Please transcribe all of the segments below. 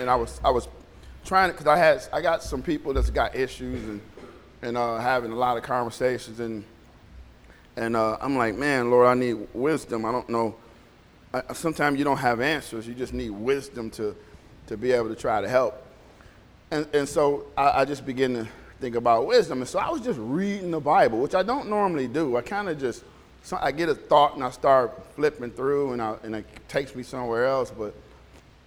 and I was I was trying to because I had I got some people that's got issues and and uh, having a lot of conversations and and uh, I'm like, man, Lord, I need wisdom. I don't know. I, sometimes you don't have answers. You just need wisdom to to be able to try to help. And and so I, I just begin to think about wisdom. And so I was just reading the Bible, which I don't normally do. I kind of just so I get a thought and I start flipping through and I, and it takes me somewhere else, but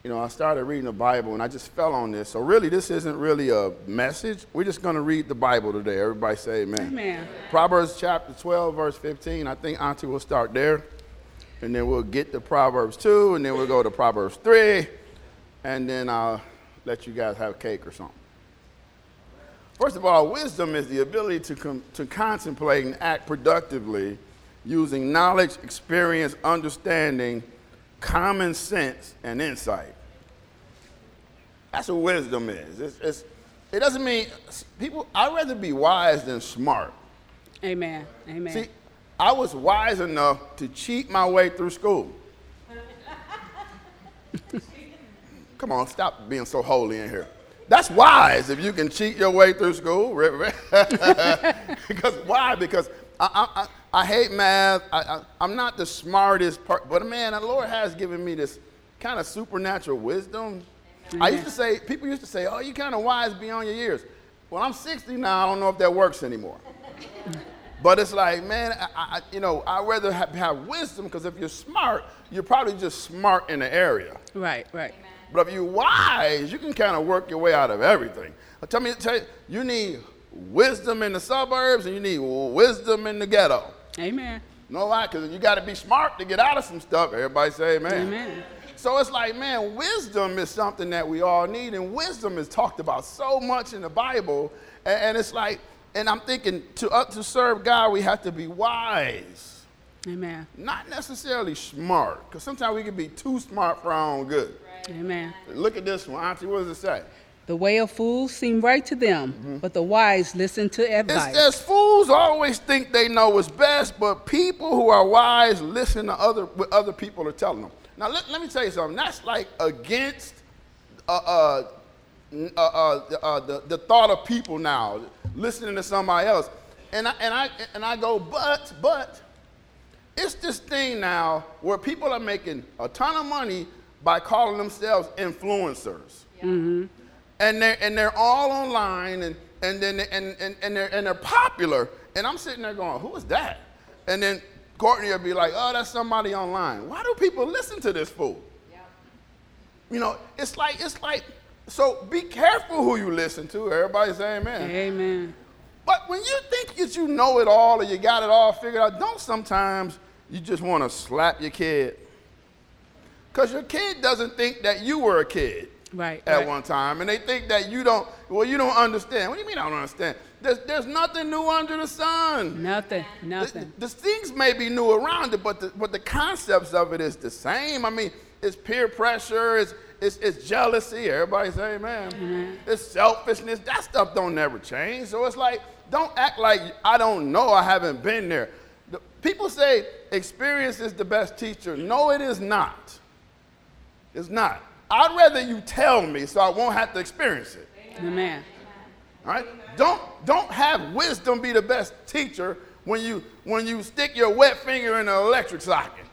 you know, I started reading the Bible and I just fell on this. So really, this isn't really a message. We're just going to read the Bible today. Everybody say amen. Amen. Proverbs chapter 12, verse 15. I think Auntie will start there. And then we'll get to Proverbs 2, and then we'll go to Proverbs 3, and then I'll let you guys have cake or something. First of all, wisdom is the ability to, com- to contemplate and act productively using knowledge, experience, understanding, common sense and insight. That's what wisdom is. It's, it's, it doesn't mean people, I'd rather be wise than smart. Amen. Amen. See, I was wise enough to cheat my way through school. Come on, stop being so holy in here. That's wise if you can cheat your way through school. because why? Because I, I, I hate math. I, am not the smartest part, but man, the Lord has given me this kind of supernatural wisdom. I used to say, people used to say, oh, you're kind of wise beyond your years. Well, I'm 60 now. I don't know if that works anymore. but it's like, man, I, I, you know, I'd rather have, have wisdom because if you're smart, you're probably just smart in the area. Right, right. But if you're wise, you can kind of work your way out of everything. Tell me, tell you, you need wisdom in the suburbs and you need wisdom in the ghetto. Amen. You know why? Because you got to be smart to get out of some stuff. Everybody say amen. Amen. So it's like, man, wisdom is something that we all need, and wisdom is talked about so much in the Bible. And, and it's like, and I'm thinking to uh, to serve God, we have to be wise. Amen. Not necessarily smart, because sometimes we can be too smart for our own good. Right. Amen. Look at this one, Auntie. What does it say? The way of fools seem right to them, mm-hmm. but the wise listen to advice. It's, it's fools always think they know what's best, but people who are wise listen to other what other people are telling them. Now let, let me tell you something. That's like against uh, uh, uh, uh, uh the, the thought of people now listening to somebody else. And I, and I and I go, but but it's this thing now where people are making a ton of money by calling themselves influencers. Yeah. Mm-hmm and they're, and they're all online and, and, then, and, and, and, they're, and they're popular. And I'm sitting there going, who is that? And then Courtney will be like, oh, that's somebody online. Why do people listen to this fool? Yep. You know, it's like, it's like, so be careful who you listen to. Everybody say amen. Amen. But when you think that you know it all or you got it all figured out, don't sometimes you just want to slap your kid. Because your kid doesn't think that you were a kid right, at right. one time, and they think that you don't. Well, you don't understand. What do you mean I don't understand? There's, there's nothing new under the sun. Nothing, nothing. The, the things may be new around it, but the, but the concepts of it is the same. I mean, it's peer pressure, it's, it's, it's jealousy. Everybody say amen. Mm-hmm. It's selfishness. That stuff don't never change. So it's like, don't act like I don't know. I haven't been there. The, people say experience is the best teacher. No, it is not. It's not. I'd rather you tell me so I won't have to experience it. Amen. All right? Don't, don't have wisdom be the best teacher when you, when you stick your wet finger in an electric socket.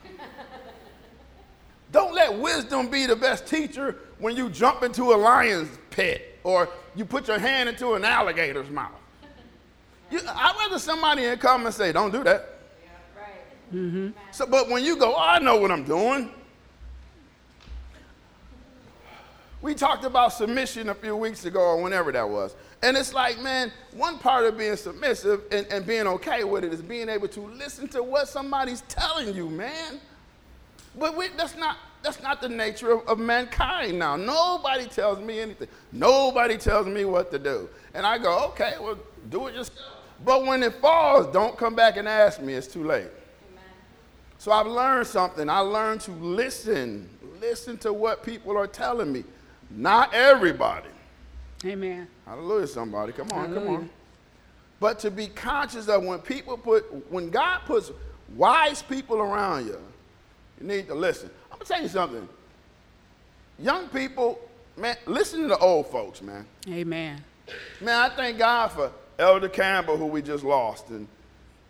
Don't let wisdom be the best teacher when you jump into a lion's pit or you put your hand into an alligator's mouth. You, I'd rather somebody come and say, don't do that. Yeah, right. Mm-hmm. So, but when you go, oh, I know what I'm doing, We talked about submission a few weeks ago or whenever that was. And it's like, man, one part of being submissive and, and being okay with it is being able to listen to what somebody's telling you, man. But we, that's, not, that's not the nature of, of mankind now. Nobody tells me anything. Nobody tells me what to do. And I go, okay, well, do it yourself. But when it falls, don't come back and ask me. It's too late. So I've learned something. I learned to listen, listen to what people are telling me. Not everybody. Amen. Hallelujah, somebody. Come on, Hallelujah. come on. But to be conscious of when people put, when God puts wise people around you, you need to listen. I'm gonna tell you something. Young people, man, listen to the old folks, man. Amen. Man, I thank God for Elder Campbell, who we just lost, and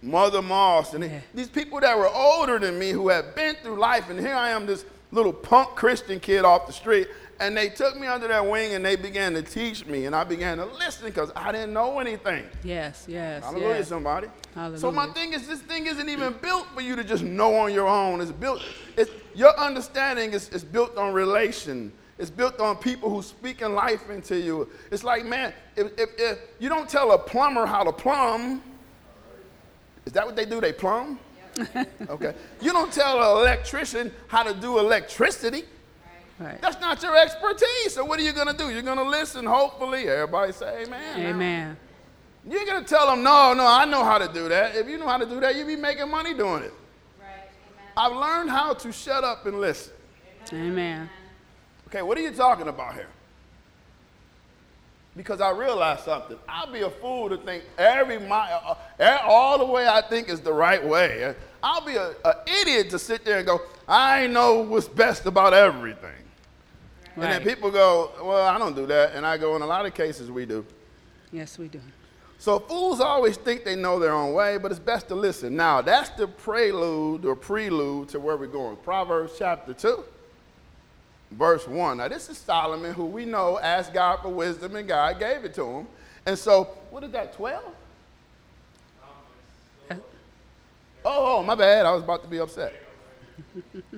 Mother Moss, and Yeah. these people that were older than me who have been through life. And here I am, this little punk Christian kid off the street. And they took me under their wing and they began to teach me. And I began to listen because I didn't know anything. Yes, yes, Hallelujah, yes. somebody. Hallelujah. So my thing is, this thing isn't even built for you to just know on your own. It's built. It's your understanding is, is built on relation. It's built on people who speaking life into you. It's like, man, if, if, if you don't tell a plumber how to plumb, is that what they do? They plumb? okay. You don't tell an electrician how to do electricity. Right. That's not your expertise. So what are you gonna do? You're gonna listen. Hopefully, everybody say Amen. now. Amen. You're gonna tell them, no, no, I know how to do that. If you know how to do that, you'd be making money doing it. Right. I've learned how to shut up and listen. Amen. Okay, what are you talking about here? Because I realized something. I'll be a fool to think every mile, uh, uh, all the way I think is the right way. I'll be an idiot to sit there and go, I know what's best about everything. And then people go, well, I don't do that. And I go, in a lot of cases, we do. Yes, we do. So fools always think they know their own way, but it's best to listen. Now, that's the prelude or prelude to where we're going. Proverbs chapter 2, verse 1. Now, this is Solomon, who we know asked God for wisdom, and God gave it to him. And so, what is that, 12? Uh, Oh, oh, my bad. I was about to be upset.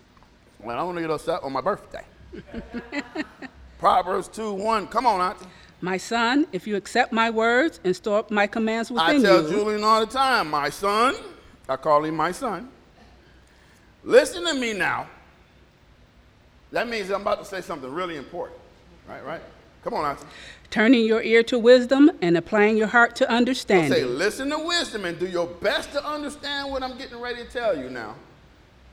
well, I want to get upset on my birthday. Proverbs 2, 1. Come on, Auntie. My son, if you accept my words and store up my commands within you. I tell you, Julian all the time, my son, I call him my son. Listen to me now. That means I'm about to say something really important. Right, right? Come on, Auntie. turning your ear to wisdom and applying your heart to understanding. Say, understanding. listen to wisdom and do your best to understand what I'm getting ready to tell you now.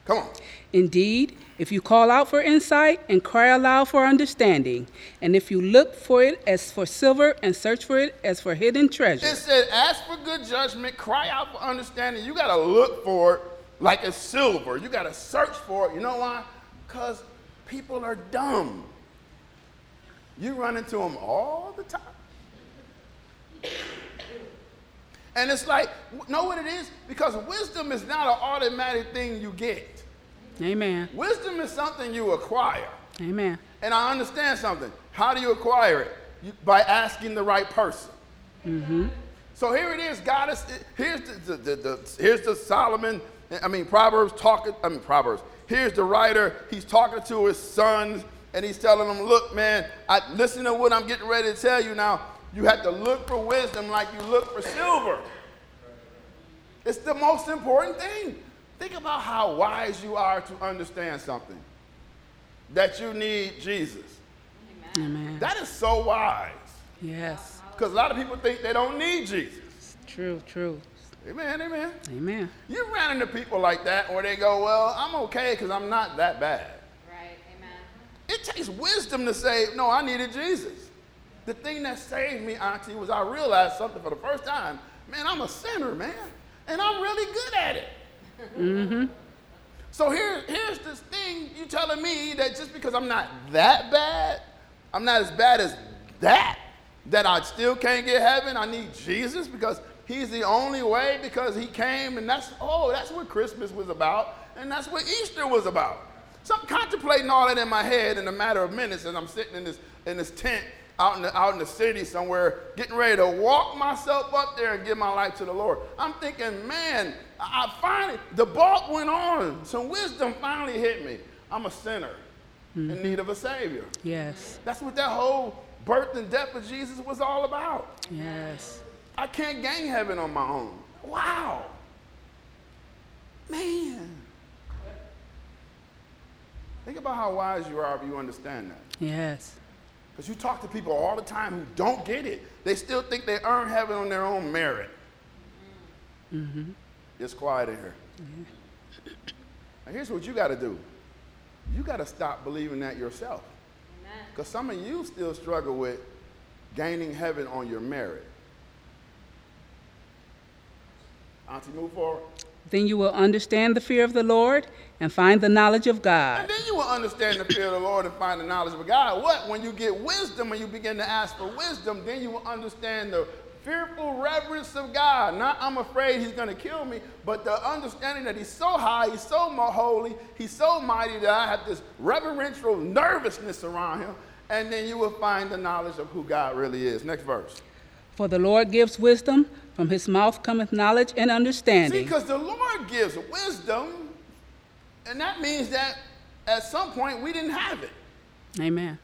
Come on. Indeed, if you call out for insight and cry aloud for understanding, and if you look for it as for silver and search for it as for hidden treasure. It said, ask for good judgment, cry out for understanding. You got to look for it like it's silver. You got to search for it. You know why? Because people are dumb. You run into them all the time. And it's like, know what it is? Because wisdom is not an automatic thing you get. Amen. Wisdom is something you acquire. Amen. And I understand something. How do you acquire it? You, by asking the right person. Mhm. So here it is. God is here's the, the, the, the here's the Solomon. I mean Proverbs talking. I mean Proverbs. Here's the writer. He's talking to his sons, and he's telling them, "Look, man, I, listen to what I'm getting ready to tell you now. You have to look for wisdom like you look for silver. It's the most important thing. Think about how wise you are to understand something. That you need Jesus. Amen. That is so wise. Yes. Because a lot of people think they don't need Jesus. True, true. Amen, amen. Amen. You ran into people like that where they go, Well, I'm okay because I'm not that bad. Right. Amen. It takes wisdom to say, No, I needed Jesus. The thing that saved me, Auntie, was I realized something for the first time. Man, I'm a sinner, man. And I'm really good at it. Mm-hmm. So here, here's this thing you telling me that just because I'm not that bad, I'm not as bad as that, that I still can't get heaven. I need Jesus because he's the only way because he came and that's, oh, that's what Christmas was about and that's what Easter was about. So I'm contemplating all that in my head in a matter of minutes as I'm sitting in this, in this tent out in, the, out in the city somewhere, getting ready to walk myself up there and give my life to the Lord. I'm thinking, man, I finally, the bulk went on. Some wisdom finally hit me. I'm a sinner in mm-hmm. need of a Savior. Yes. That's what that whole birth and death of Jesus was all about. Yes. I can't gain heaven on my own. Wow. Man. Think about how wise you are if you understand that. Yes. Because you talk to people all the time who don't get it. They still think they earn heaven on their own merit. Mm-hmm. It's quiet in here. Now, here's what you got to do you got to stop believing that yourself. Because some of you still struggle with gaining heaven on your merit. Auntie, move forward. Then you will understand the fear of the Lord and find the knowledge of God. And God. then you will understand the fear of the Lord and find the knowledge of God. What? When you get wisdom and you begin to ask for wisdom, then you will understand the fearful reverence of God. Not I'm afraid he's going to kill me, but the understanding that he's so high, he's so holy, he's so mighty that I have this reverential nervousness around him. And then you will find the knowledge of who God really is. Next verse. For the Lord gives wisdom, from his mouth cometh knowledge and understanding. See, because the Lord gives wisdom, and that means that at some point we didn't have it. Amen.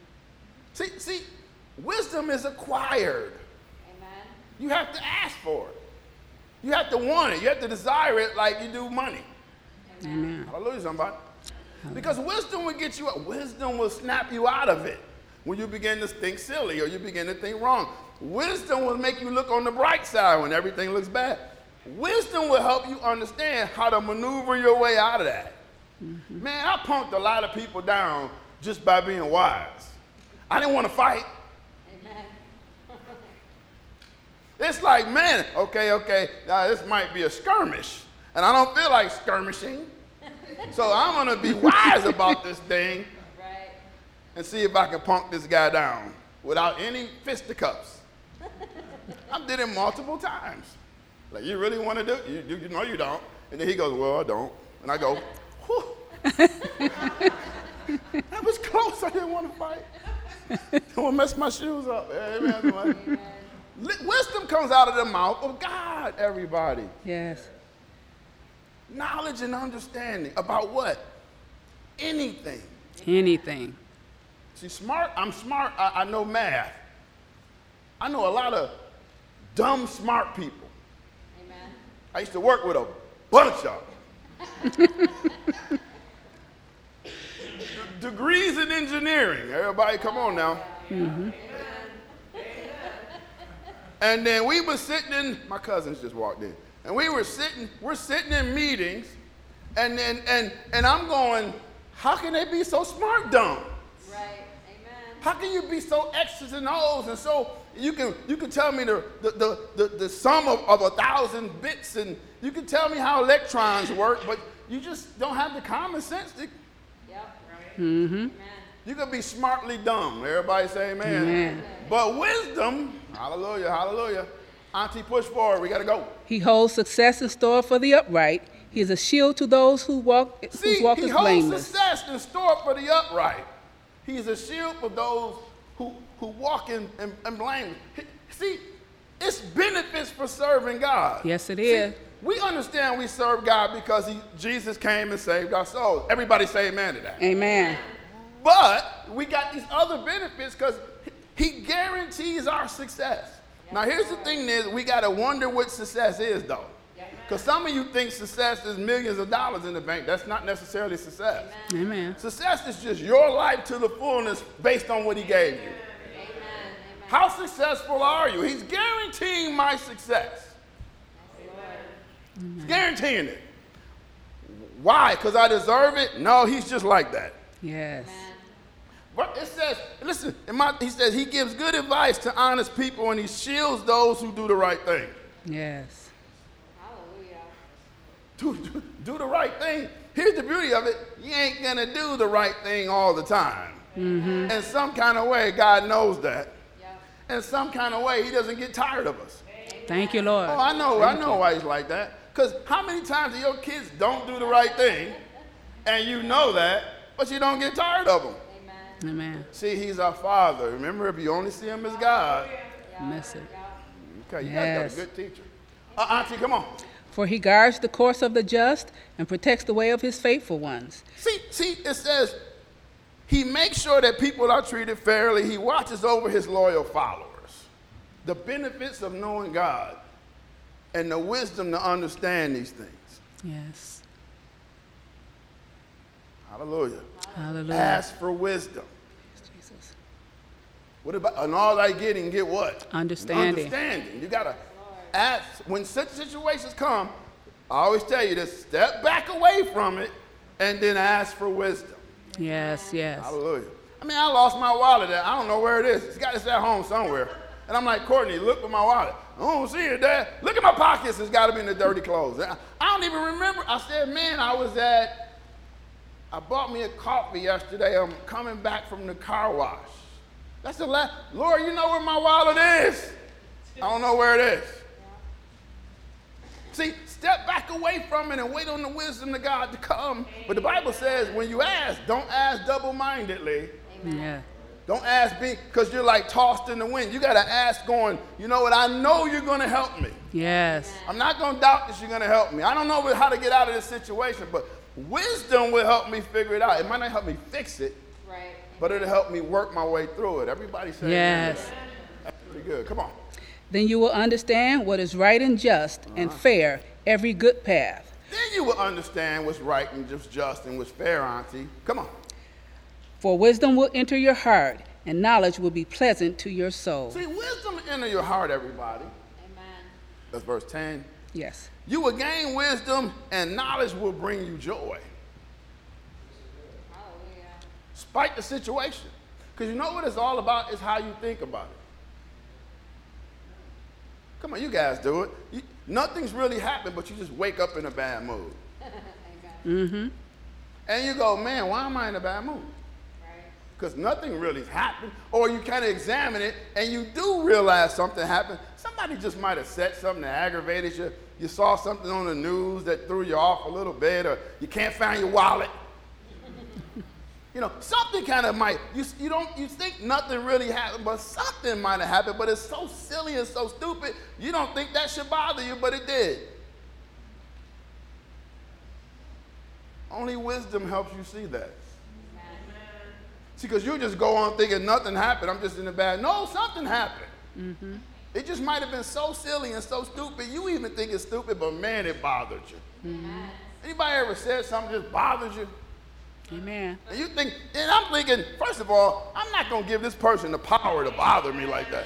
See, see, wisdom is acquired. You have to ask for it. You have to want it. You have to desire it like you do money. Amen. Hallelujah, somebody. Because wisdom will get you out. Wisdom will snap you out of it when you begin to think silly or you begin to think wrong. Wisdom will make you look on the bright side when everything looks bad. Wisdom will help you understand how to maneuver your way out of that. Mm-hmm. Man, I punked a lot of people down just by being wise. I didn't want to fight. It's like, man, okay, okay, now this might be a skirmish, and I don't feel like skirmishing. So I'm gonna be wise about this thing and see if I can punk this guy down without any fisticuffs. I did it multiple times. Like, you really want to do it? You, you, you know you don't. And then he goes, well, I don't. And I go, whew. that was close. I didn't want to fight. Don't want to mess my shoes up. Amen. Wisdom comes out of the mouth of God, everybody. Yes. Knowledge and understanding about what? Anything. Anything. See, smart, I'm smart, I, I know math. I know a lot of dumb, smart people. Amen. I used to work with a bunch of them. Degrees in engineering. Everybody, come on now. Mm-hmm. And then we were sitting in, my cousins just walked in. And we were sitting, we're sitting in meetings, and then and and I'm going, how can they be so smart dumb? Right. Amen. How can you be so X's and O's and so you can you can tell me the the, the, the, the sum of, of a thousand bits and you can tell me how electrons work, but you just don't have the common sense. To, Yep. Right. Mm-hmm. Amen. You can be smartly dumb. Everybody say amen. Amen. But wisdom, hallelujah, hallelujah. Auntie, push forward. We gotta go. He holds success in store for the upright. He is a shield to those who walk See, whose walk he is holds blameless. success in store for the upright. He's a shield for those who, who walk in, in, in blameless. See, it's benefits for serving God. Yes, it See, is. we understand we serve God because he, Jesus came and saved our souls. Everybody say amen to that. Amen. But we got these other benefits because he guarantees our success. Now, here's the thing is we got to wonder what success is, though. Because some of you think success is millions of dollars in the bank. That's not necessarily success. Amen. Success is just your life to the fullness based on what he gave you. Amen. Amen. How successful are you? He's guaranteeing my success. He's guaranteeing it. Why? Because I deserve it? No, he's just like that. Yes. But it says, listen, in my, he says he gives good advice to honest people and he shields those who do the right thing. Yes. Hallelujah. Do, do, do the right thing. Here's the beauty of it you ain't gonna do the right thing all the time. Mm-hmm. In some kind of way, God knows that. Yep. In some kind of way, he doesn't get tired of us. Thank you, Lord. Oh, I know, I know why he's like that. Because how many times do your kids don't do the right thing and you know that, but you don't get tired of them? Amen. See, he's our father. Remember, if you only see him as God, Miss it. okay, you Yes. guys got a good teacher. Uh, Auntie, come on. For he guards the course of the just and protects the way of his faithful ones. See, see, it says he makes sure that people are treated fairly. He watches over his loyal followers. The benefits of knowing God and the wisdom to understand these things. Yes. Hallelujah. Hallelujah. Ask for wisdom. Jesus. What about and all I get and get what? Understanding. Understanding. You gotta ask when such situations come. I always tell you to step back away from it and then ask for wisdom. Yes, yes. Hallelujah. I mean, I lost my wallet. I don't know where it is. It's got it's at home somewhere. And I'm like, Courtney, look for my wallet. I don't see it Dad. Look at my pockets. It's got to be in the dirty clothes. I I don't even remember. I said, man, I was at, I bought me a coffee yesterday. I'm coming back from the car wash. That's the last, Lord, you know where my wallet is. I don't know where it is. See, step back away from it and wait on the wisdom of God to come. But the Bible says when you ask, don't ask double mindedly. Yeah. Don't ask because you're like tossed in the wind. You got to ask, going, you know what? I know you're going to help me. Yes. I'm not going to doubt that you're going to help me. I don't know how to get out of this situation, but wisdom will help me figure it out. It might not help me fix it, Right. but it'll help me work my way through it. Everybody say, Yes. that. That's pretty good. Come on. Then you will understand what is right and just and uh-huh. fair, every good path. Then you will understand what's right and just just and what's fair, Auntie. Come on. For wisdom will enter your heart, and knowledge will be pleasant to your soul. See, wisdom enter your heart, everybody. Amen. That's verse 10. Yes. You will gain wisdom, and knowledge will bring you joy, Hallelujah. despite the situation. Because you know what it's all about is how you think about it. Come on, you guys do it. You, nothing's really happened, but you just wake up in a bad mood. Amen. Mm-hmm. And you go, man, why am I in a bad mood? Right. Because nothing really's happened. Or you kind of examine it and you do realize something happened. Somebody just might have said something that aggravated you. You saw something on the news that threw you off a little bit, or you can't find your wallet. you know, something kind of might, you, you don't, you think nothing really happened, but something might have happened, but it's so silly and so stupid, you don't think that should bother you, but it did. Only wisdom helps you see that. See, because you just go on thinking nothing happened. I'm just in the bad. No, something happened. Mm-hmm. It just might have been so silly and so stupid. You even think it's stupid, but man, it bothered you. Mm-hmm. Anybody ever said something just bothers you? Amen. And you think, and I'm thinking, first of all, I'm not going to give this person the power to bother me like that.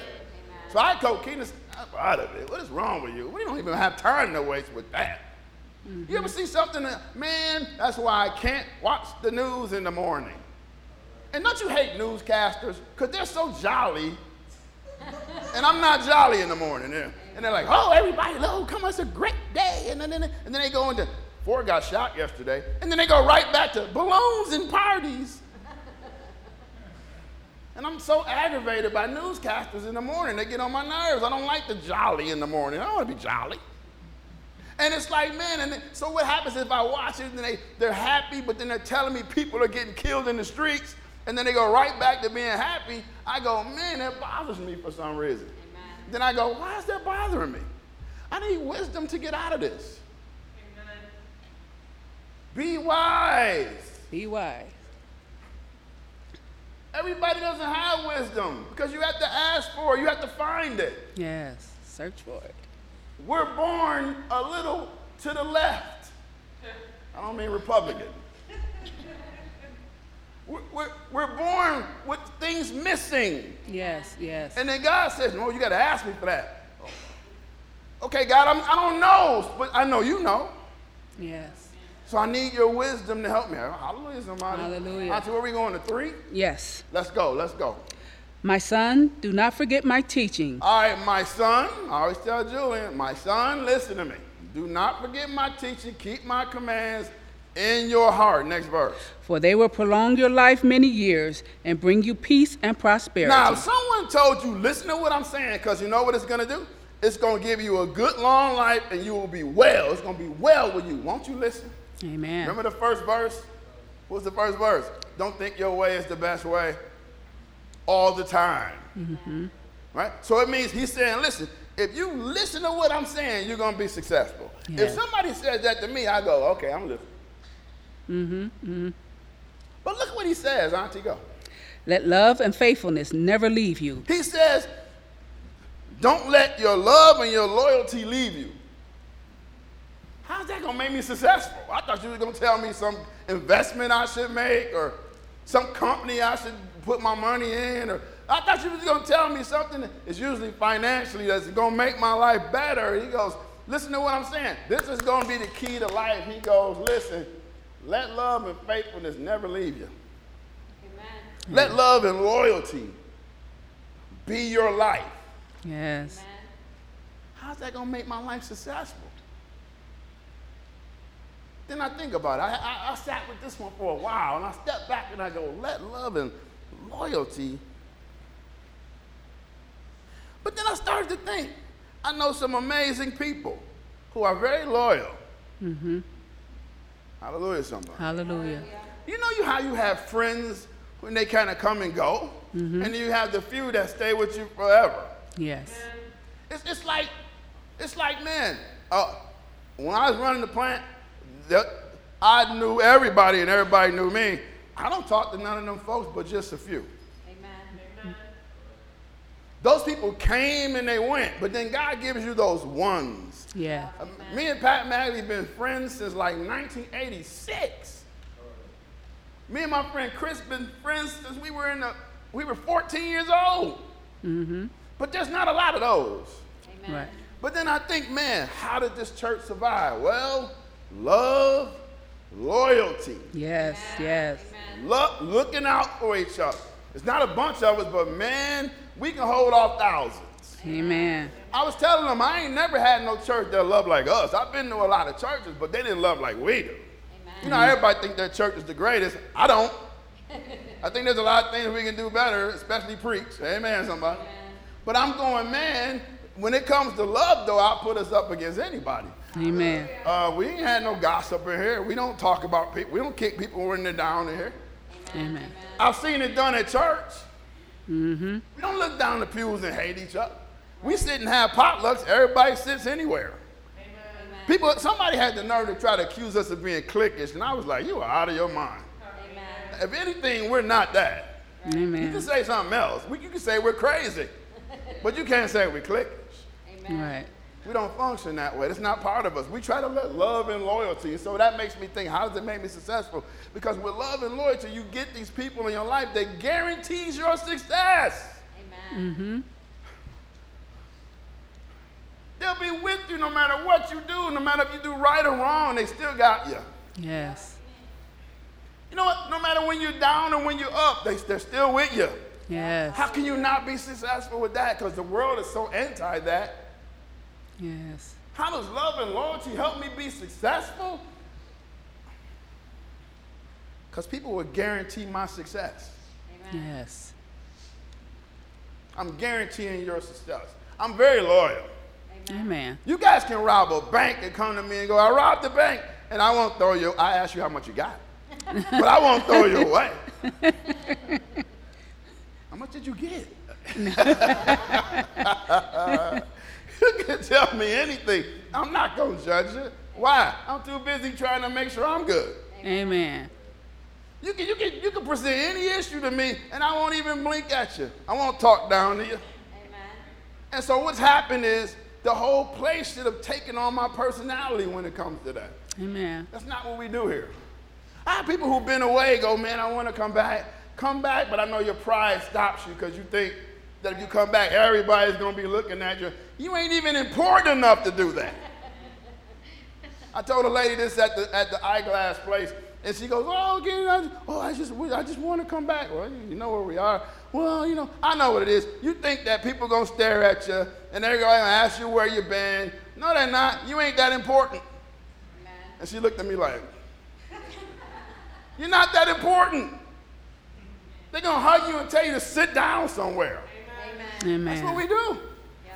So I told Keenan, I'm out of it. What is wrong with you? We don't even have time to waste with that. You ever mm-hmm. see something that, man, that's why I can't watch the news in the morning. And don't you hate newscasters? Because they're so jolly. And I'm not jolly in the morning. And they're like, oh, everybody, look, come on, it's a great day. And then, and then they go into, Ford got shot yesterday. And then they go right back to balloons and parties. And I'm so aggravated by newscasters in the morning. They get on my nerves. I don't like the jolly in the morning. I don't want to be jolly. And it's like, man, and then, so what happens if I watch it and they, they're happy, but then they're telling me people are getting killed in the streets, and then they go right back to being happy. I go, man, that bothers me for some reason. Amen. Then I go, why is that bothering me? I need wisdom to get out of this. Be wise. Be wise. Everybody doesn't have wisdom because you have to ask for it, you have to find it. Yes. Search for it. We're born a little to the left. I don't mean Republican. We're, we're, we're born with things missing. Yes. Yes. And then God says, No, you got to ask me for that. Okay, God, I'm, I don't know, but I know you know. Yes. So I need your wisdom to help me. Hallelujah, somebody. Hallelujah. Auntie, where we going to three? Yes. Let's go, let's go. My son, do not forget my teaching. All right, my son, I always tell Julian, my son, listen to me. Do not forget my teaching, keep my commands in your heart. Next verse. For they will prolong your life many years and bring you peace and prosperity. Now, if someone told you, listen to what I'm saying, because you know what it's going to do? It's going to give you a good long life and you will be well. It's going to be well with you. Won't you listen? Amen. Remember the first verse? What's the first verse? Don't think your way is the best way all the time. Mm-hmm. Right? So it means he's saying, listen, if you listen to what I'm saying, you're going to be successful. Yeah. If somebody says that to me, I go, okay, I'm listening. Mm-hmm, But look what he says, Auntie, go. Let love and faithfulness never leave you. He says, don't let your love and your loyalty leave you. How's that gonna make me successful? I thought you were gonna tell me some investment I should make or some company I should put my money in, or I thought you was gonna tell me something that is usually financially that's gonna make my life better. He goes, listen to what I'm saying. This is gonna be the key to life. He goes, listen, let love and faithfulness never leave you. Amen. Let love and loyalty be your life. Yes. How's that going to make my life successful? Then I think about it. I, I, I sat with this one for a while and I step back and I go, let love and loyalty. But then I started to think, I know some amazing people who are very loyal. Mm-hmm. Hallelujah, somebody. Hallelujah. You know you how you have friends when they kind of come and go, and you have the few that stay with you forever. Yes. It's, it's like, it's like, man, uh, when I was running the plant, that I knew everybody and everybody knew me. I don't talk to none of them folks, but just a few. Amen. Those people came and they went, but then God gives you those ones. Yeah. Uh, Me and Pat Magley been friends since like 1986. Me and my friend Chris been friends since we were in the, we were 14 years old. Mm-hmm. But there's not a lot of those. Amen. Right. But then I think, man, how did this church survive? Well, love, loyalty, Yes. Yes. lo- looking out for each other. It's not a bunch of us, but man, we can hold off thousands. Amen. I was telling them I ain't never had no church that loved like us. I've been to a lot of churches, but they didn't love like we do. You know, everybody think their church is the greatest. I don't. I think there's a lot of things we can do better, especially preach. Amen, somebody. But I'm going, man, when it comes to love, though, I'll put us up against anybody. Amen. Uh, we ain't had no gossip in here. We don't talk about people. We don't kick people when they're down in here. Amen. I've seen it done at church. Mm-hmm. We don't look down the pews and hate each other. We sit and have potlucks. Everybody sits anywhere. People, somebody had the nerve to try to accuse us of being cliquish, and I was like, "You are out of your mind. Amen. If anything, we're not that. You can say something else. We, you can say we're crazy, but you can't say we're cliquish. Amen. Right. We don't function that way. It's not part of us. We try to let love and loyalty. So that makes me think, how does it make me successful? Because with love and loyalty, you get these people in your life that guarantees your success. Amen. Mm-hmm. They'll be with you no matter what you do, no matter if you do right or wrong, they still got you. Yes. You know what? No matter when you're down or when you're up, they, they're still with you. Yes. How can you not be successful with that? Because the world is so anti that. Yes. How does love and loyalty help me be successful? Because people will guarantee my success. Yes. I'm guaranteeing your success. I'm very loyal. Amen. You guys can rob a bank and come to me and go, I robbed the bank, and I won't throw you. I ask you how much you got, but I won't throw you away. how much did you get? you can tell me anything. I'm not going to judge you. Why? I'm too busy trying to make sure I'm good. Amen. You can, you, can, you can present any issue to me, and I won't even blink at you. I won't talk down to you. Amen. And so what's happened is the whole place should have taken on my personality when it comes to that. Amen. That's not what we do here. I have people who've been away go, man, I want to come back. Come back, but I know your pride stops you because you think that if you come back, everybody's going to be looking at you. You ain't even important enough to do that. I told a lady this at the, at the eyeglass place, and she goes, oh, again, I, oh, I just, I just want to come back. Well, you know where we are. Well, you know, I know what it is. You think that people are going to stare at you, and they're going to ask you where you've been. No, they're not. You ain't that important. Amen. And she looked at me like, You're not that important. They're going to hug you and tell you to sit down somewhere. Amen. Amen. That's what we do. Yeah.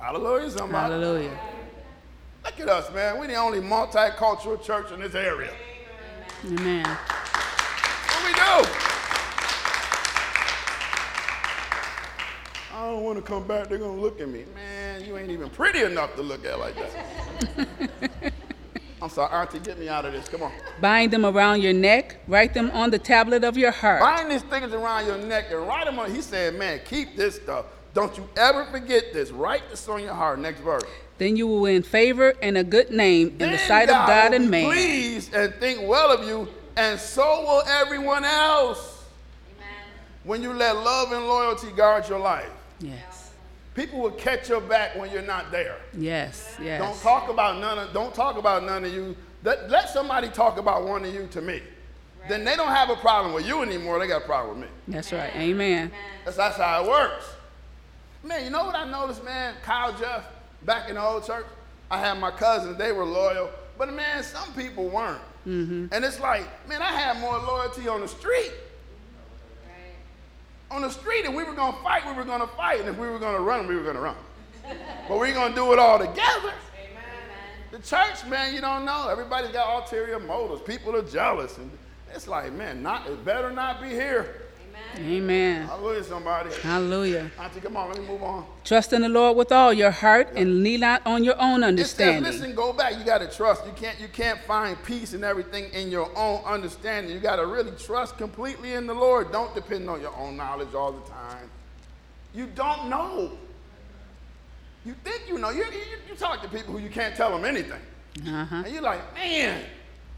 Hallelujah, somebody. Hallelujah. Look at us, man. We're the only multicultural church in this area. Amen. What we do? I don't want to come back. They're going to look at me. Man, you ain't even pretty enough to look at like that. I'm sorry, Auntie, get me out of this. Come on. Bind them around your neck. Write them on the tablet of your heart. Bind these things around your neck and write them on. He said, man, keep this stuff. Don't you ever forget this. Write this on your heart. Next verse. Then you will win favor and a good name in the Then sight of God will and man. Please and think well of you, and so will everyone else. Amen. When you let love and loyalty guard your life, Yes. people will catch your back when you're not there. Yes. Yes. Don't talk about none of. Don't talk about none of you. Let, let somebody talk about one of you to me. Then they don't have a problem with you anymore. They got a problem with me. That's right. Amen. That's, that's how it works. Man, you know what I noticed, man? Kyle Jeff, back in the old church, I had my cousins, they were loyal. But man, some people weren't. Mm-hmm. And it's like, man, I had more loyalty on the street. On the street, if we were gonna fight, we were gonna fight. And if we were gonna run, we were gonna run. but we're gonna do it all together. The church, man, you don't know. Everybody's got ulterior motives. People are jealous. And it's like, man, not it better not be here. Amen. Hallelujah, somebody. Hallelujah. Auntie, come on, let me move on. Trust in the Lord with all your heart and lean not on your own It says, understanding. listen, go back. You got to trust. You can't, you can't find peace and everything in your own understanding. You got to really trust completely in the Lord. Don't depend on your own knowledge all the time. You don't know. You think you know. You, you, you talk to people who you can't tell them anything. Uh-huh. And you're like, man,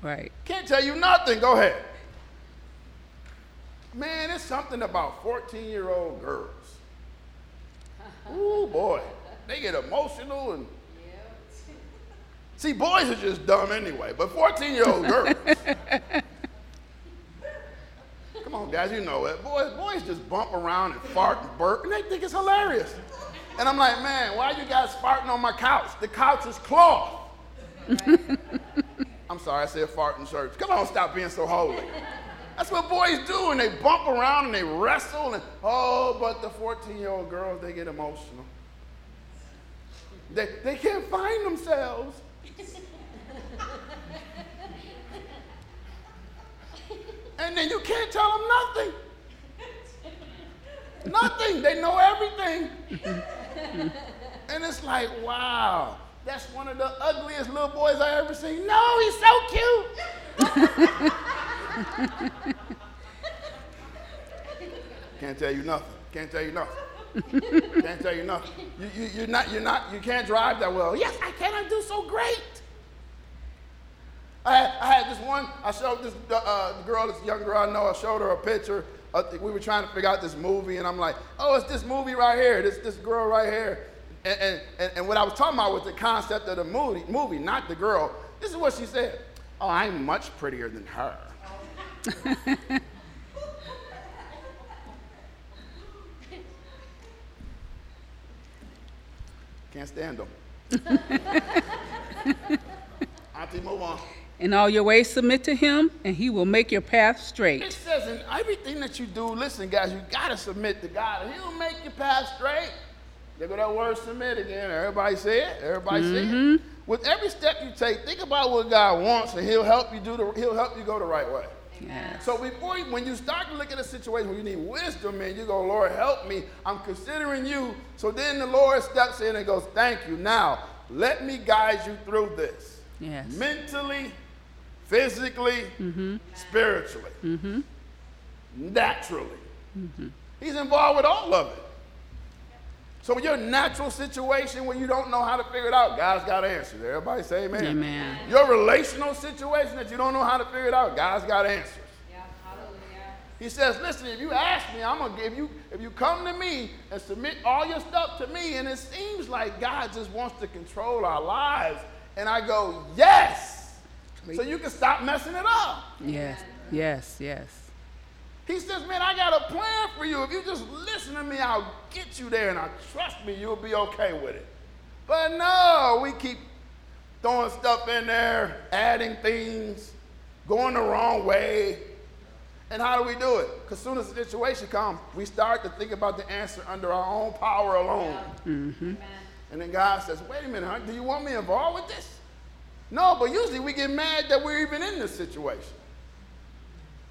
Right. can't tell you nothing. Go ahead. Man, it's something about 14 year old girls. Ooh, boy. They get emotional and. See, boys are just dumb anyway, but 14 year old girls. Come on, guys, you know it. Boys, boys just bump around and fart and burp, and they think it's hilarious. And I'm like, man, why are you guys farting on my couch? The couch is cloth. I'm sorry, I said fart in church. Come on, stop being so holy. That's what boys do, and they bump around and they wrestle, and oh, but the 14 year old girls, they get emotional. They, they can't find themselves. and then you can't tell them nothing. Nothing. They know everything. and it's like, wow, that's one of the ugliest little boys I ever seen. No, he's so cute. Can't tell you nothing. Can't tell you nothing. can't tell you nothing. You, you, you're not, you're not, you can't drive that well. Yes, I can. I do so great. I had, I had this one, I showed this uh, girl, this young girl I know, I showed her a picture. Uh, we were trying to figure out this movie, and I'm like, oh, it's this movie right here, this, this girl right here. And, and, and, what I was talking about was the concept of the movie, movie, not the girl. This is what she said. Oh, I'm much prettier than her. Can't stand them. Auntie, move on. In all your ways submit to him, and he will make your path It straight. says in everything that you do, listen, guys, you gotta submit to God, He'll make your path straight. There go that word submit again. Everybody say it. Everybody say it. Mm-hmm. With every step you take, think about what God wants, and He'll help you do the. He'll help you go the right way. Yes. So before, you, when you start to look at a situation where you need wisdom, man, you go, Lord, help me. I'm considering you. So then the Lord steps in and goes, Thank you. Now let me guide you through this. Yes. Mentally, physically, mm-hmm. spiritually, mm-hmm. naturally. Mm-hmm. He's involved with all of it. So in your natural situation where you don't know how to figure it out, God's got answers. Everybody say amen. Amen. Your relational situation that you don't know how to figure it out, God's got answers. Yeah. Hallelujah. He says, listen, if you ask me, I'm gonna give you, if you come to me and submit all your stuff to me, and it seems like God just wants to control our lives. And I go, yes. So you can stop messing it up. Yes. Yes. Yes. He says, man, I got a plan for you. If you just listen to me, I'll get you there, and I trust me, you'll be okay with it. But no, we keep throwing stuff in there, adding things, going the wrong way. And how do we do it? Because soon as the situation comes, we start to think about the answer under our own power alone. Mm-hmm. Amen. And then God says, wait a minute, honey, do you want me involved with this? No, but usually we get mad that we're even in this situation.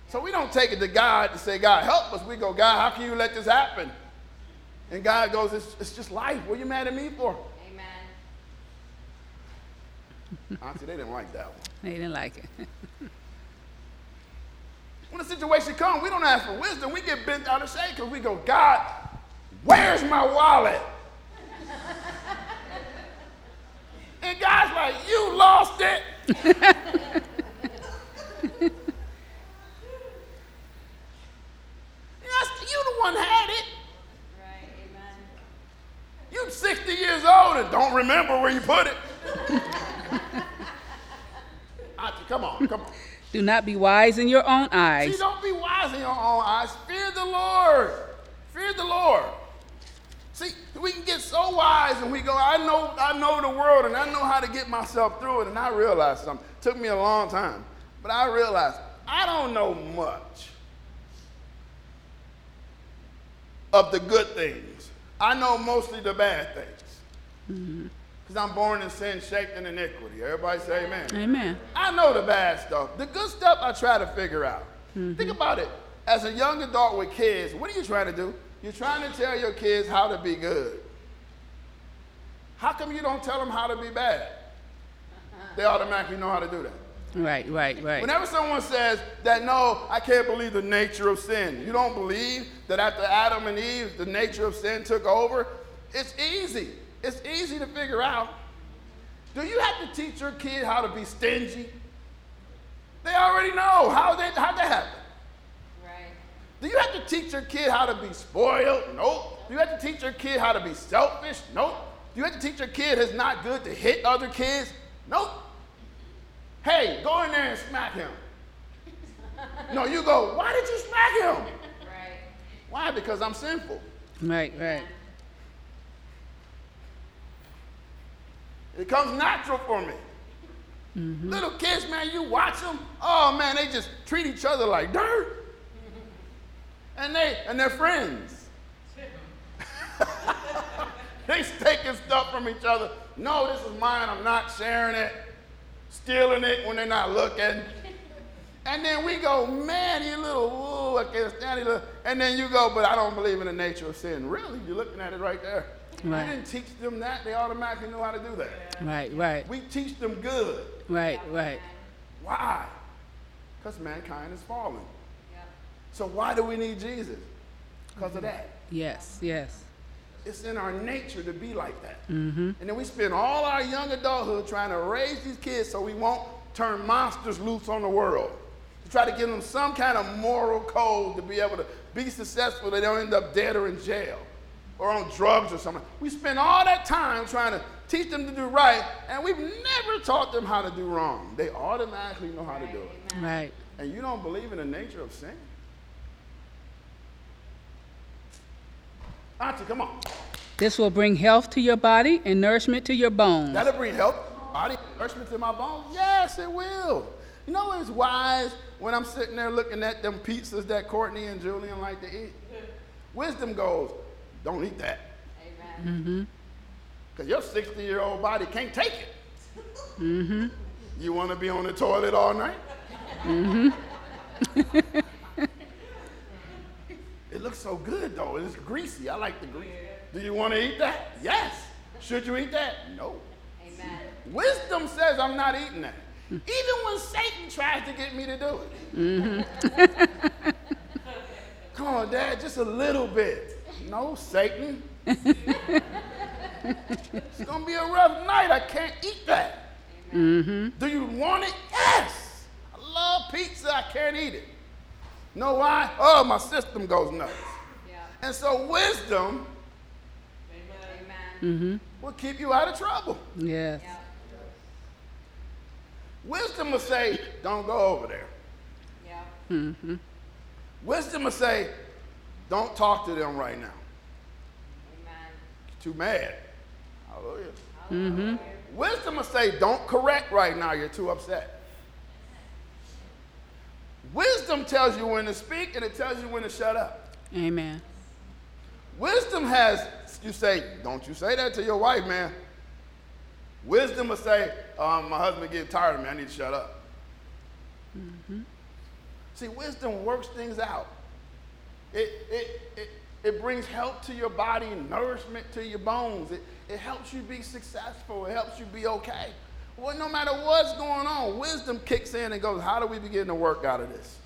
So we don't take it to God to say, God, help us. We go, God, how can you let this happen? And God goes, it's, it's just life. What are you mad at me for? Amen. Auntie, they didn't like that one. They didn't like it. When the situation comes, we don't ask for wisdom. We get bent out of shape because we go, God, where's my wallet? and God's like, you lost it. Yes, you the one had it. Right. Amen. You 60 years old and don't remember where you put it. Auntie, come on, come on. Do not be wise in your own eyes. See, eyes. don't be wise in your own eyes. Fear the Lord. Fear the Lord. See, we, can get so wise and we go, I know, I know the world and I know how to get myself through it. And I realized something. It took me a long time. But I realized I don't know much of the good things. I know mostly the bad things. Mm-hmm. Because I'm born in sin, shaped in iniquity. Everybody say amen. Amen. I know the bad stuff. The good stuff I try to figure out. Mm-hmm. Think about it. As a young adult with kids, what are you trying to do? You're trying to tell your kids how to be good. How come you don't tell them how to be bad? They automatically know how to do that. Right, right, right. Whenever someone says that, no, I can't believe the nature of sin, you don't believe that after Adam and Eve, the nature of sin took over, it's easy. It's easy to figure out. Do you have to teach your kid how to be stingy? They already know. How they, how'd that happen? Right. Do you have to teach your kid how to be spoiled? Nope. Do you have to teach your kid how to be selfish? Nope. Do you have to teach your kid it's not good to hit other kids? Nope. Hey, go in there and smack him. No, you go, why did you smack him? Right. Why? Because I'm sinful. Right, right. It comes natural for me. Mm-hmm. Little kids, man, you watch them. Oh man, they just treat each other like dirt. And they and they're friends. they taking stuff from each other. No, this is mine. I'm not sharing it. Stealing it when they're not looking. And then we go, man, you little, ooh, I can't stand it. And then you go, but I don't believe in the nature of sin. Really? You're looking at it right there. Right. You didn't teach them that. They automatically know how to do that. Right, right, We teach them good. right, right. Why? Because mankind is fallen. Yep. So why do we need Jesus? Because of that. Yes, yes. It's in our nature to be like that. Mm-hmm. And then we spend all our young adulthood trying to raise these kids so we won't turn monsters loose on the world. To try to give them some kind of moral code to be able to be successful. They don't end up dead or in jail or on drugs or something. We spend all that time trying to teach them to do right, and we've never taught them how to do wrong. They automatically know how to do it. Right. And you don't believe in the nature of sin? Auntie, come on. This will bring health to your body and nourishment to your bones. That'll bring health, body, nourishment to my bones. Yes, it will. You know it's wise when I'm sitting there looking at them pizzas that Courtney and Julian like to eat? Wisdom goes, don't eat that. Amen. Because your 60 year old body can't take it. Mhm. You want to be on the toilet all night? it looks so good though. It's greasy. I like the grease. Do you want to eat that? Yes. Should you eat that? No. Amen. Wisdom says I'm not eating that. Even when Satan tries to get me to do it. Mm-hmm. Come on, Dad, just a little bit. No, Satan. it's gonna be a rough night. I can't eat that. Mm-hmm. Do you want it? Yes. I love pizza. I can't eat it. Know why? Oh, my system goes nuts. Yeah. And so wisdom Amen. will keep you out of trouble. Yes. Yeah. Wisdom will say, don't go over there. Yeah. Hmm. Wisdom will say, don't talk to them right now. Amen. You're too mad. Hallelujah. Hallelujah. Wisdom will say, don't correct right now. You're too upset. Wisdom tells you when to speak and it tells you when to shut up. Amen. Wisdom has, you say, don't you say that to your wife, man. Wisdom will say, um, my husband getting tired of me. I need to shut up. See, wisdom works things out. It, it, it, it brings health to your body nourishment to your bones. It, it helps you be successful. It helps you be okay. Well, no matter what's going on, wisdom kicks in and goes, how do we begin to work out of this?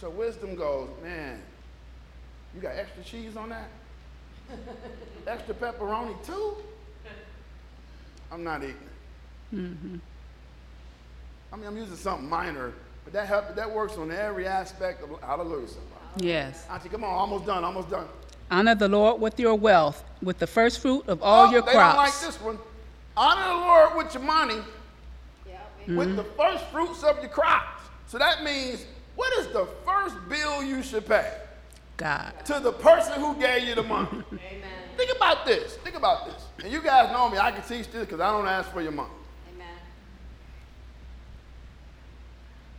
So wisdom goes, man, you got extra cheese on that? extra pepperoni too? I'm not eating it. Mm-hmm. I mean, I'm using something minor, but that help, that works on every aspect of hallelujah. Somebody. Yes. Auntie, come on, almost done, almost done. Honor the Lord with your wealth, with the first fruit of all Oh, your they don't like this one. Honor the Lord with your money, Yeah. with mm-hmm. the first fruits of your crops. So that means, what is the first bill you should pay? God. to the person who gave you the money. Amen. Think about this. Think about this. And you guys know me. I can teach this because I don't ask for your money. Amen.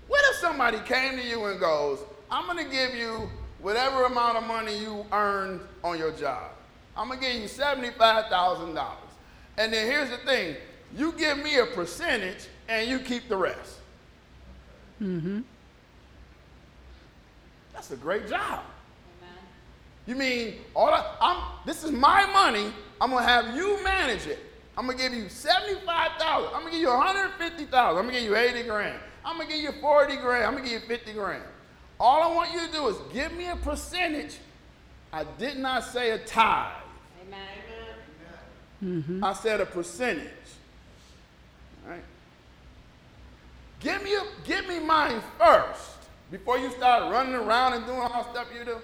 What if somebody came to you and goes, I'm going to give you whatever amount of money you earned on your job. I'm going to give you $75,000. And then here's the thing you give me a percentage and you keep the rest. Mm-hmm. That's a great job. Amen. You mean all I, I'm this is my money. I'm gonna have you manage it. I'm gonna give you 75,000. I'm gonna give you 150,000. I'm gonna give you 80 grand. I'm gonna give you 40 grand. I'm gonna give you 50 grand. All I want you to do is give me a percentage. I did not say a tithe. Amen. I said a percentage. All right. Give me a, give me mine first before you start running around and doing all the stuff you do.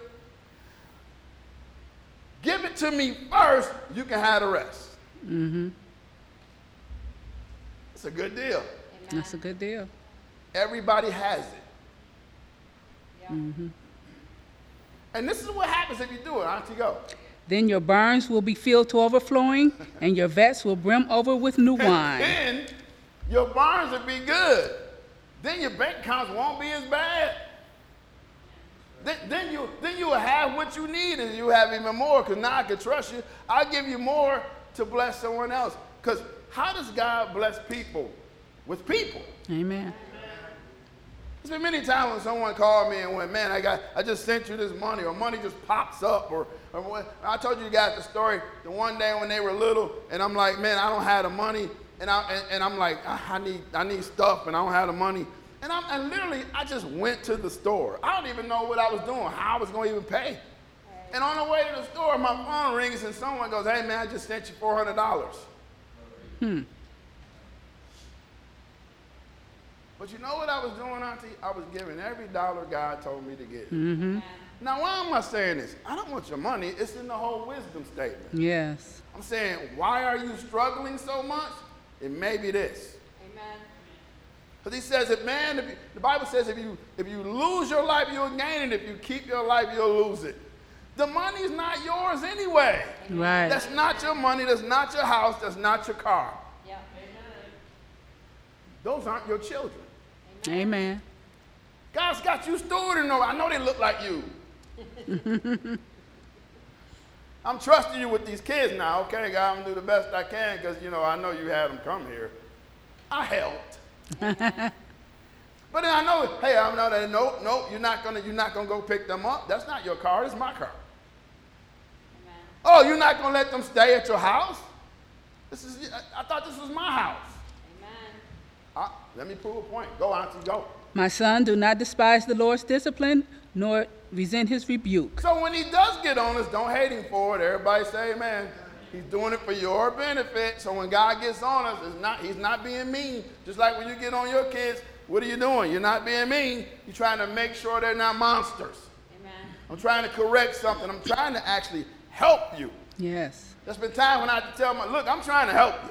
Give it to me first. You can have the rest. Mm-hmm. It's a good deal. Amen. That's a good deal. Everybody has it. Yeah. And this is what happens if you do it. Auntie, go. Then your barns will be filled to overflowing, and your vats will brim over with new wine. then your barns will be good. Then your bank accounts won't be as bad. Then, then you then you will have what you need and you have even more because now I can trust you. I'll give you more to bless someone else. Because how does God bless people? With people. Amen. There's been many times when someone called me and went, man, I got, I just sent you this money, or money just pops up, or, or what, I told you guys the story. The one day when they were little, and I'm like, man, I don't have the money, and I, and, and I'm like, I, need, I need stuff, and I don't have the money, and I'm, and literally, I just went to the store. I don't even know what I was doing, how I was going to even pay. And on the way to the store, my phone rings, and someone goes, hey man, I just sent you four hundred dollars. Hmm. But you know what I was doing, Auntie? I was giving every dollar God told me to give. Mm-hmm. Now, why am I saying this? I don't want your money. It's in the whole wisdom statement. Yes. I'm saying, why are you struggling so much? It may be this. Amen. Because he says, if man, if you, the Bible says, if you if you lose your life, you'll gain it. If you keep your life, you'll lose it. The money's not yours anyway. Right. That's not your money. That's not your house. That's not your car. Yeah. Amen. Those aren't your children. Amen. God's got you stewarding over. I know they look like you. I'm trusting you with these kids now, okay? God, I'm gonna do the best I can because you know I know you had them come here. I helped. but then I know, hey, I'm not. No, no, you're not gonna. You're not gonna go pick them up. That's not your car. It's my car. Amen. Oh, you're not gonna let them stay at your house? This is. I, I thought this was my house. Amen. Uh, let me prove a point. Go, Auntie, go. My son, do not despise the Lord's discipline, nor resent his rebuke. So when he does get on us, don't hate him for it. Everybody say amen. He's doing it for your benefit. So when God gets on us, it's not, he's not being mean. Just like when you get on your kids, what are you doing? You're not being mean. You're trying to make sure they're not monsters. Amen. I'm trying to correct something. I'm trying to actually help you. Yes. There's been times when I have to tell my, look, I'm trying to help you.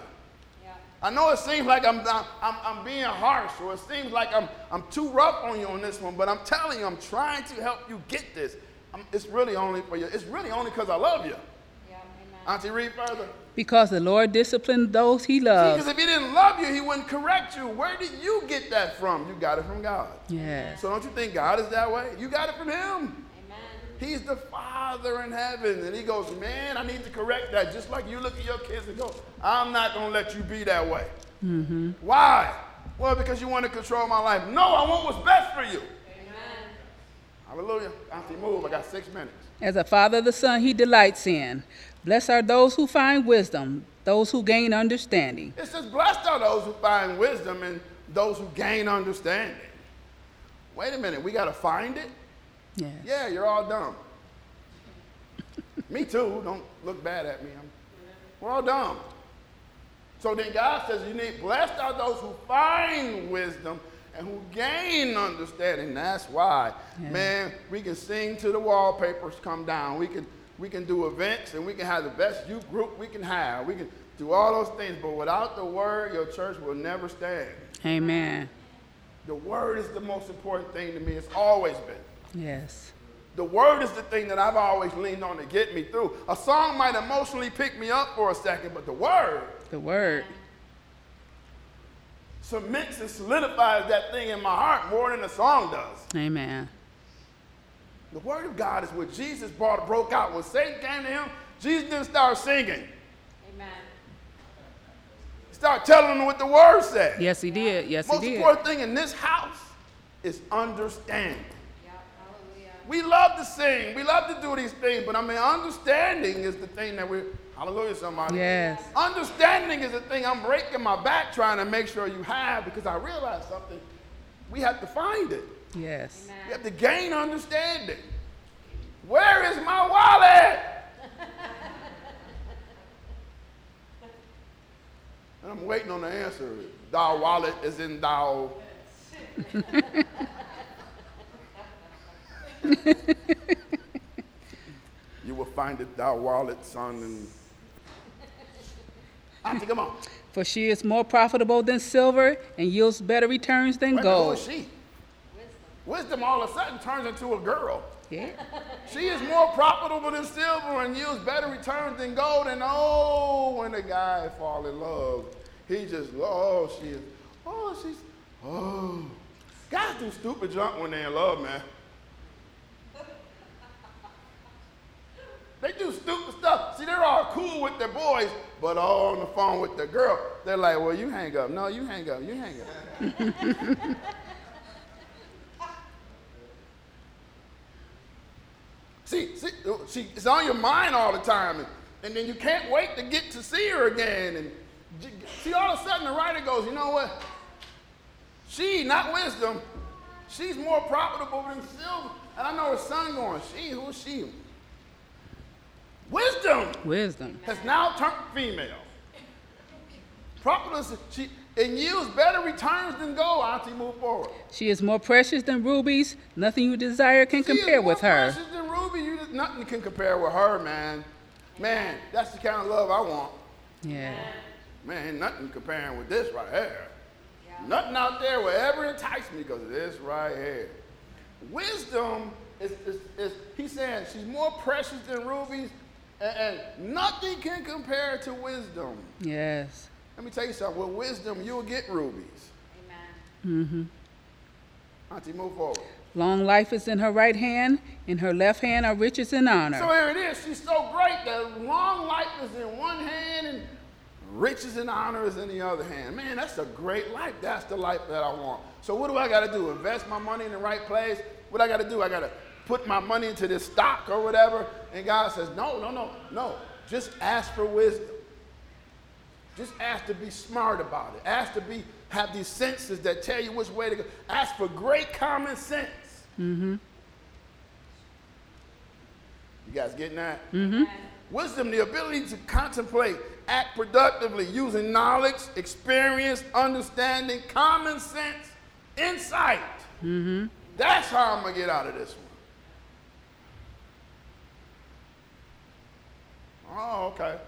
Yeah. I know it seems like I'm, I'm, I'm, I'm being harsh or it seems like I'm, I'm too rough on you on this one, but I'm telling you, I'm trying to help you get this. I'm, it's really only for you. It's really only because I love you. Yeah. Amen. Auntie, read further. Because the Lord disciplined those he loved. Because if he didn't love you, he wouldn't correct you. Where did you get that from? You got it from God. Yeah. So don't you think God is that way? You got it from him. He's the Father in heaven. And he goes, Man, I need to correct that. Just like you look at your kids and go, I'm not going to let you be that way. Mm-hmm. Why? Well, because you want to control my life. No, I want what's best for you. Amen. Hallelujah. Auntie, move. I got six minutes. As a father of the son he delights in. Blessed are those who find wisdom, those who gain understanding. It says, Blessed are those who find wisdom and those who gain understanding. Wait a minute. We got to find it? Yes. Yeah, you're all dumb. me too. Don't look bad at me. I'm, we're all dumb. So then God says, you need blessed are those who find wisdom and who gain understanding. That's why, Yeah. man, we can sing to the wallpapers come down. We can we can do events and we can have the best youth group we can have. We can do all those things, but without the word, your church will never stand. Amen. The word is the most important thing to me. It's always been. Yes. The word is the thing that I've always leaned on to get me through. A song might emotionally pick me up for a second, but the word The word. cements and solidifies that thing in my heart more than a song does. Amen. The word of God is what Jesus brought, broke out. When Satan came to him, Jesus didn't start singing. Amen. He started telling them what the word said. Yes, he did. Yes, he did. Most important thing in this house is understanding. Yeah. Hallelujah. We love to sing, we love to do these things, but I mean, understanding is the thing that we're, hallelujah, somebody. Yes. Understanding is the thing I'm breaking my back trying to make sure you have because I realize something. We have to find it. Yes. Amen. You have to gain understanding. Where is my wallet? and I'm waiting on the answer. Thou wallet is in thou. you will find it, thou wallet, son. And Auntie, come on. For she is more profitable than silver and yields better returns than Wait minute, who gold. is she? Wisdom all of a sudden turns into a girl. Yeah. She is more profitable than silver and yields better returns than gold. And oh, when a guy fall in love, he just, oh, she is, oh, she's, oh. Guys do stupid junk when they're in love, man. They do stupid stuff. See, they're all cool with their boys, but all on the phone with the girl. They're like, well, you hang up. No, you hang up. You hang up. See, see, she, it's on your mind all the time, and, and then you can't wait to get to see her again. And see, all of a sudden the writer goes, you know what? She, not wisdom, she's more profitable than silver. And I know her son going, she, who's she? Wisdom Wisdom. has now turned female. Profitable, she, and yields better returns than gold. Auntie, move forward. She is more precious than rubies. Nothing you desire can She compare with her. precious than Ruby. You just, nothing can compare with her, man. Man, that's the kind of love I want. Yeah. Man, nothing comparing with this right here. Nothing out there will ever entice me because of this right here. Wisdom is, is, is, he's saying she's more precious than rubies, and, and nothing can compare to wisdom. Yes. Let me tell you something. With wisdom, you'll get rubies. Amen. Mm-hmm. Auntie, move forward. Long life is in her right hand, in her left hand are riches and honor. So here it is. She's so great that long life is in one hand and riches and honor is in the other hand. Man, that's a great life. That's the life that I want. So what do I got to do? Invest my money in the right place? What I got to do? I got to put my money into this stock or whatever. And God says, no, no, no, no. Just ask for wisdom. Just ask to be smart about it. Ask to be have these senses that tell you which way to go. Ask for great common sense. Mm-hmm. You guys getting that? Mm-hmm. Wisdom, the ability to contemplate, act productively, using knowledge, experience, understanding, common sense, insight. Mm-hmm. That's how I'm gonna get out of this one. Oh, okay.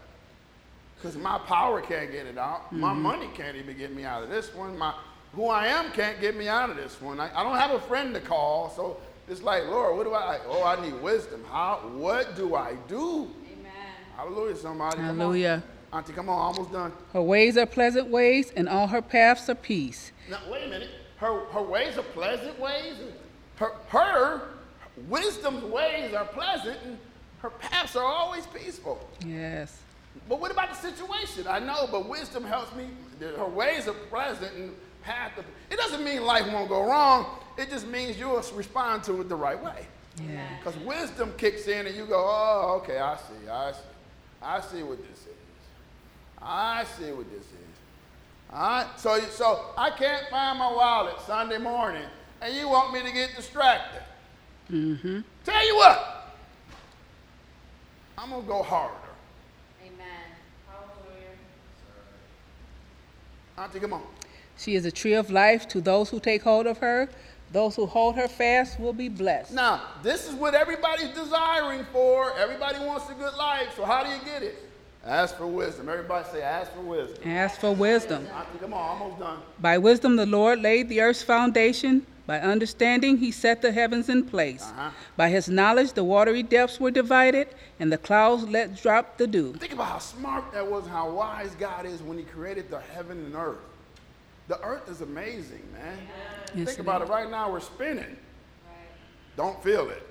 Because my power can't get it out. My mm-hmm. money can't even get me out of this one. My who I am can't get me out of this one. I, I don't have a friend to call, so it's like, Lord, what do I? Oh, I need wisdom. How? What do I do? Amen. Hallelujah, somebody. Come on. Hallelujah. Auntie, come on, almost done. Her ways are pleasant ways, and all her paths are peace. Now, wait a minute. Her, her ways are pleasant ways. Her, her wisdom's ways are pleasant, and her paths are always peaceful. Yes. But what about the situation? I know, but wisdom helps me. Her ways are present and path. Of, it doesn't mean life won't go wrong. It just means you'll respond to it the right way. Yeah. Because wisdom kicks in and you go, oh, okay, I see, I see. I see what this is. I see what this is. All right? So, you- so I can't find my wallet Sunday morning, and you want me to get distracted. Mm-hmm. Tell you what, I'm going to go harder. Amen. Hallelujah. Auntie, come on. She is a tree of life to those who take hold of her. Those who hold her fast will be blessed. Now, this is what everybody's desiring for. Everybody wants a good life. So how do you get it? Ask for wisdom. Everybody say, ask for wisdom. Ask for wisdom. Auntie, come on, almost done. By wisdom, the Lord laid the earth's foundation. By understanding, he set the heavens in place. Uh-huh. By his knowledge, the watery depths were divided, and the clouds let drop the dew. Think about how smart that was how wise God is when He created the heaven and earth. The earth is amazing, man. Yes, Think about is. it right now, we're spinning. Right. Don't feel it.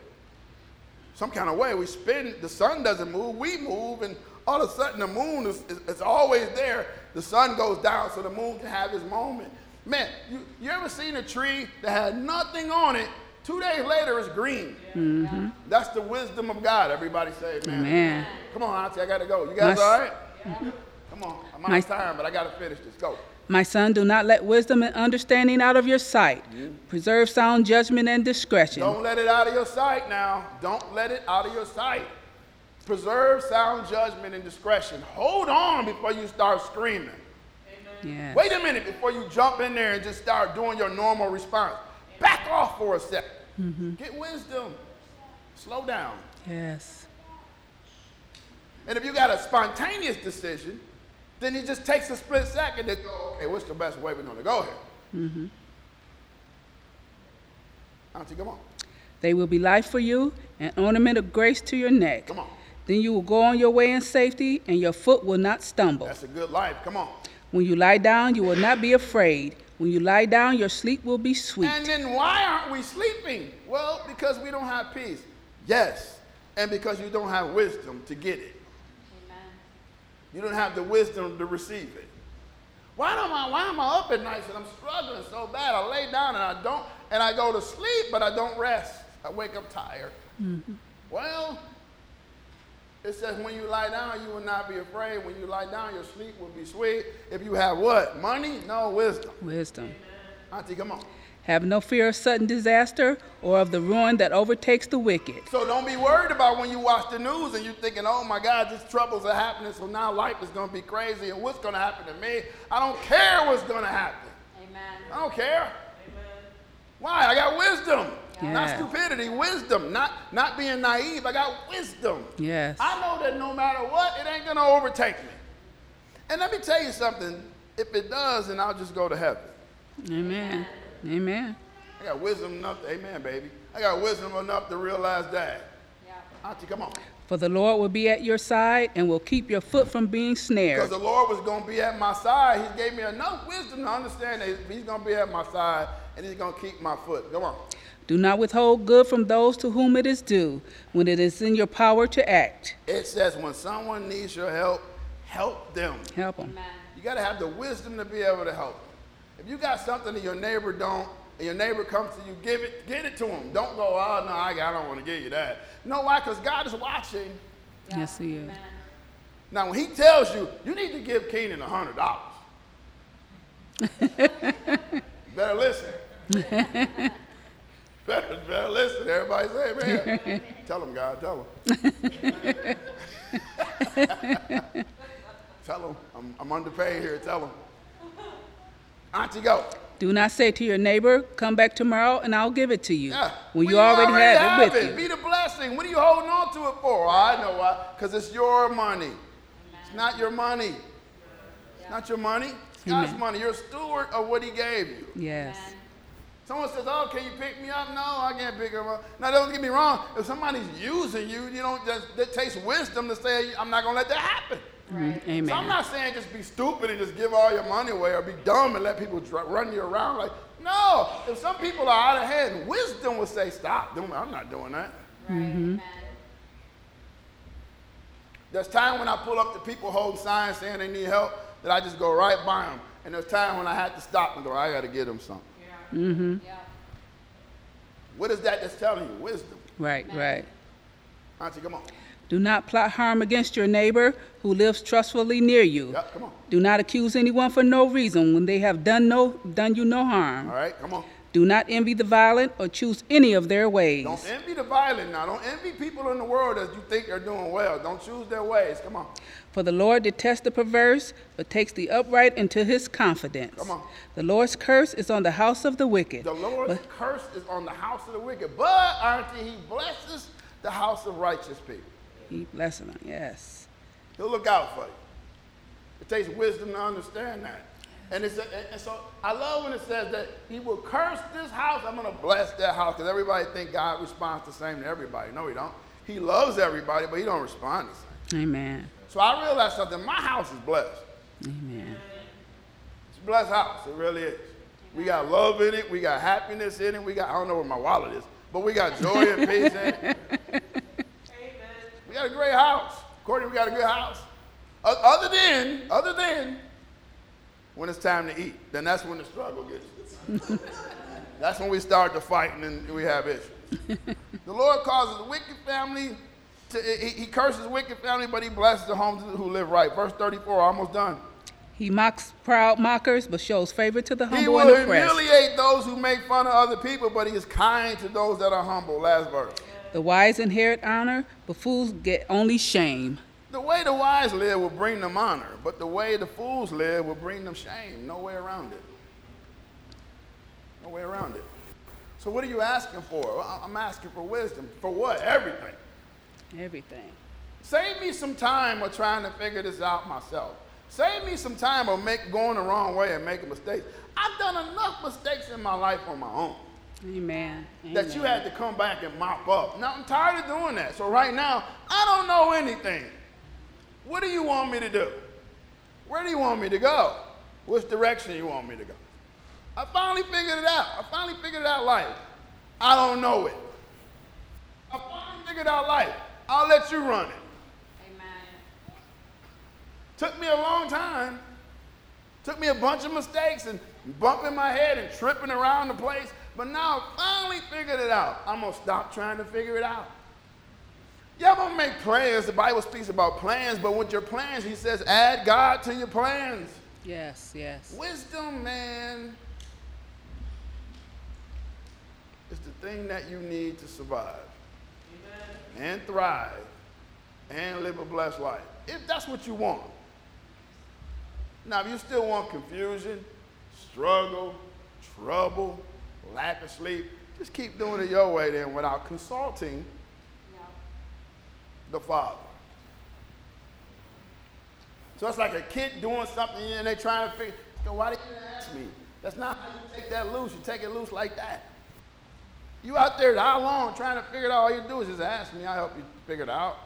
Some kind of way we spin, the sun doesn't move, we move, and all of a sudden the moon is, is, is always there. The sun goes down so the moon can have its moment. Man, you, you ever seen a tree that had nothing on it? Two days later, it's green. Mm-hmm. That's the wisdom of God. Everybody say, man. Amen. Come on, Auntie, I gotta go. You guys My- all right? Come on, I'm out My- of time, but I gotta finish this. Go. My son, do not let wisdom and understanding out of your sight. Preserve sound judgment and discretion. Don't let it out of your sight now. Don't let it out of your sight. Preserve sound judgment and discretion. Hold on before you start screaming. Yes. Wait a minute before you jump in there and just start doing your normal response. Back off for a 2nd mm-hmm. Get wisdom. Slow down. Yes. And if you got a spontaneous decision, then it just takes a split second to go, okay, what's the best way we're going to go here? Mm-hmm. Auntie, come on. They will be life for you, an ornament of grace to your neck. Come on. Then you will go on your way in safety, and your foot will not stumble. That's a good life. Come on. When you lie down, you will not be afraid. When you lie down, your sleep will be sweet. And then why aren't we sleeping? Well, because we don't have peace. Yes. And because you don't have wisdom to get it. Amen. You don't have the wisdom to receive it. Why am I why am I up at night and I'm struggling so bad? I lay down and I don't and I go to sleep, but I don't rest. I wake up tired. Mm-hmm. Well, it says when you lie down, you will not be afraid. When you lie down, your sleep will be sweet. If you have what? Money? No wisdom. Wisdom. Auntie, come on. Have no fear of sudden disaster or of the ruin that overtakes the wicked. So don't be worried about when you watch the news and you're thinking, oh my God, these troubles are happening, so now life is going to be crazy and what's going to happen to me? I don't care what's going to happen. Amen. I don't care. Amen. Why? I got wisdom. Not stupidity, wisdom. Not, not being naive. I got wisdom. Yes. I know that no matter what, it ain't going to overtake me. And let me tell you something. If it does, then I'll just go to heaven. Amen. Amen. I got wisdom enough to, amen, baby. I got wisdom enough to realize that. Yeah. Auntie, come on. For the Lord will be at your side and will keep your foot from being snared. Because the Lord was going to be at my side. He gave me enough wisdom to understand that He's going to be at my side and He's going to keep my foot. Come on. Do not withhold good from those to whom it is due when it is in your power to act. It says when someone needs your help, help them. Help them. Amen. You got to have the wisdom to be able to help. Them. If you got something that your neighbor don't, and your neighbor comes to you, give it, get it to him. Don't go, oh no, I, I don't want to give you that. No, why? Because God is watching. Yeah. Yes, He is. Amen. Now, when He tells you, you need to give Keenan a hundred dollars. better listen. better, listen. Everybody say, man. tell them, God, tell them. tell them, I'm, I'm underpaid here. Tell him. Auntie, go. Do not say to your neighbor, Come back tomorrow and I'll give it to you. Yeah. When Well, you already have it with you. Be the blessing. What are you holding on to it for? I know why. Because it's your money. It's not your money. It's not your money. It's God's Amen. money. You're a steward of what He gave you. Yes. Amen. Someone says, "Oh, can you pick me up?" No, I can't pick him up. Now, don't get me wrong. If somebody's using you, you don't just. It takes wisdom to say, "I'm not gonna let that happen." Mm-hmm. Right. So I'm not saying just be stupid and just give all your money away or be dumb and let people dr- run you around. Like, no. If some people are out of hand, wisdom would say, "Stop doing. I'm not doing that." Right. Amen. Mm-hmm. There's time when I pull up to people holding signs saying they need help that I just go right by them. And there's time when I had to stop and go, I got to give them something. Mm-hmm. Yeah. What is that that's telling you? Wisdom. Right, right. Auntie, come on. Do not plot harm against your neighbor who lives trustfully near you. Yep, come on. Do not accuse anyone for no reason when they have done no done you no harm. All right, come on. Do not envy the violent or choose any of their ways. Don't envy the violent now. Don't envy people in the world that you think are doing well. Don't choose their ways. Come on. For the Lord detests the perverse, but takes the upright into his confidence. Come on. The Lord's curse is on the house of the wicked. The Lord's curse is on the house of the wicked, but auntie, he blesses the house of righteous people. He blessing them, yes. He'll look out for you. It takes wisdom to understand that. And, it's a, and so I love when it says that he will curse this house. I'm going to bless that house because everybody think God responds the same to everybody. No, he don't. He loves everybody, but he don't respond the same. Amen. So I realized something. My house is blessed. Amen. It's a blessed house. It really is. We got love in it. We got happiness in it. We got, I don't know where my wallet is, but we got joy and peace in it. We got a great house. Courtney, we got a good house. Other than, other than when it's time to eat, then that's when the struggle gets. that's when we start to fight and then we have issues. the Lord causes the wicked family to, he, he curses wicked family, but he blesses the homes who live right. Verse 34, almost done. He mocks proud mockers, but shows favor to the He humble and oppressed. He will humiliate those who make fun of other people, but he is kind to those that are humble. Last verse. The wise inherit honor, but fools get only shame. The way the wise live will bring them honor, but the way the fools live will bring them shame. No way around it. No way around it. So, what are you asking for? I'm asking for wisdom. For what? Everything. Everything. Save me some time of trying to figure this out myself. Save me some time of make, going the wrong way and making mistakes. I've done enough mistakes in my life on my own. Amen. that you had to come back and mop up. Now I'm tired of doing that. So right now, I don't know anything. What do you want me to do? Where do you want me to go? Which direction you want me to go? I finally figured it out. I finally figured out life. I don't know it. I finally figured out life. I'll let you run it. Amen. Took me a long time. Took me a bunch of mistakes and bumping my head and tripping around the place. But now I finally figured it out. I'm going to stop trying to figure it out. Yeah, I'm going to make plans. The Bible speaks about plans, but with your plans, he says, add God to your plans. Yes, yes. Wisdom, man, is the thing that you need to survive and thrive and live a blessed life. If that's what you want. Now, if you still want confusion, struggle, trouble, lack of sleep, just keep doing it your way then without consulting. The Father. So it's like a kid doing something and they trying to figure, "Yo, why did you ask me? That's not how you take that loose. You take it loose like that. You out there how long trying to figure it out? All you do is just ask me. I'll help you figure it out.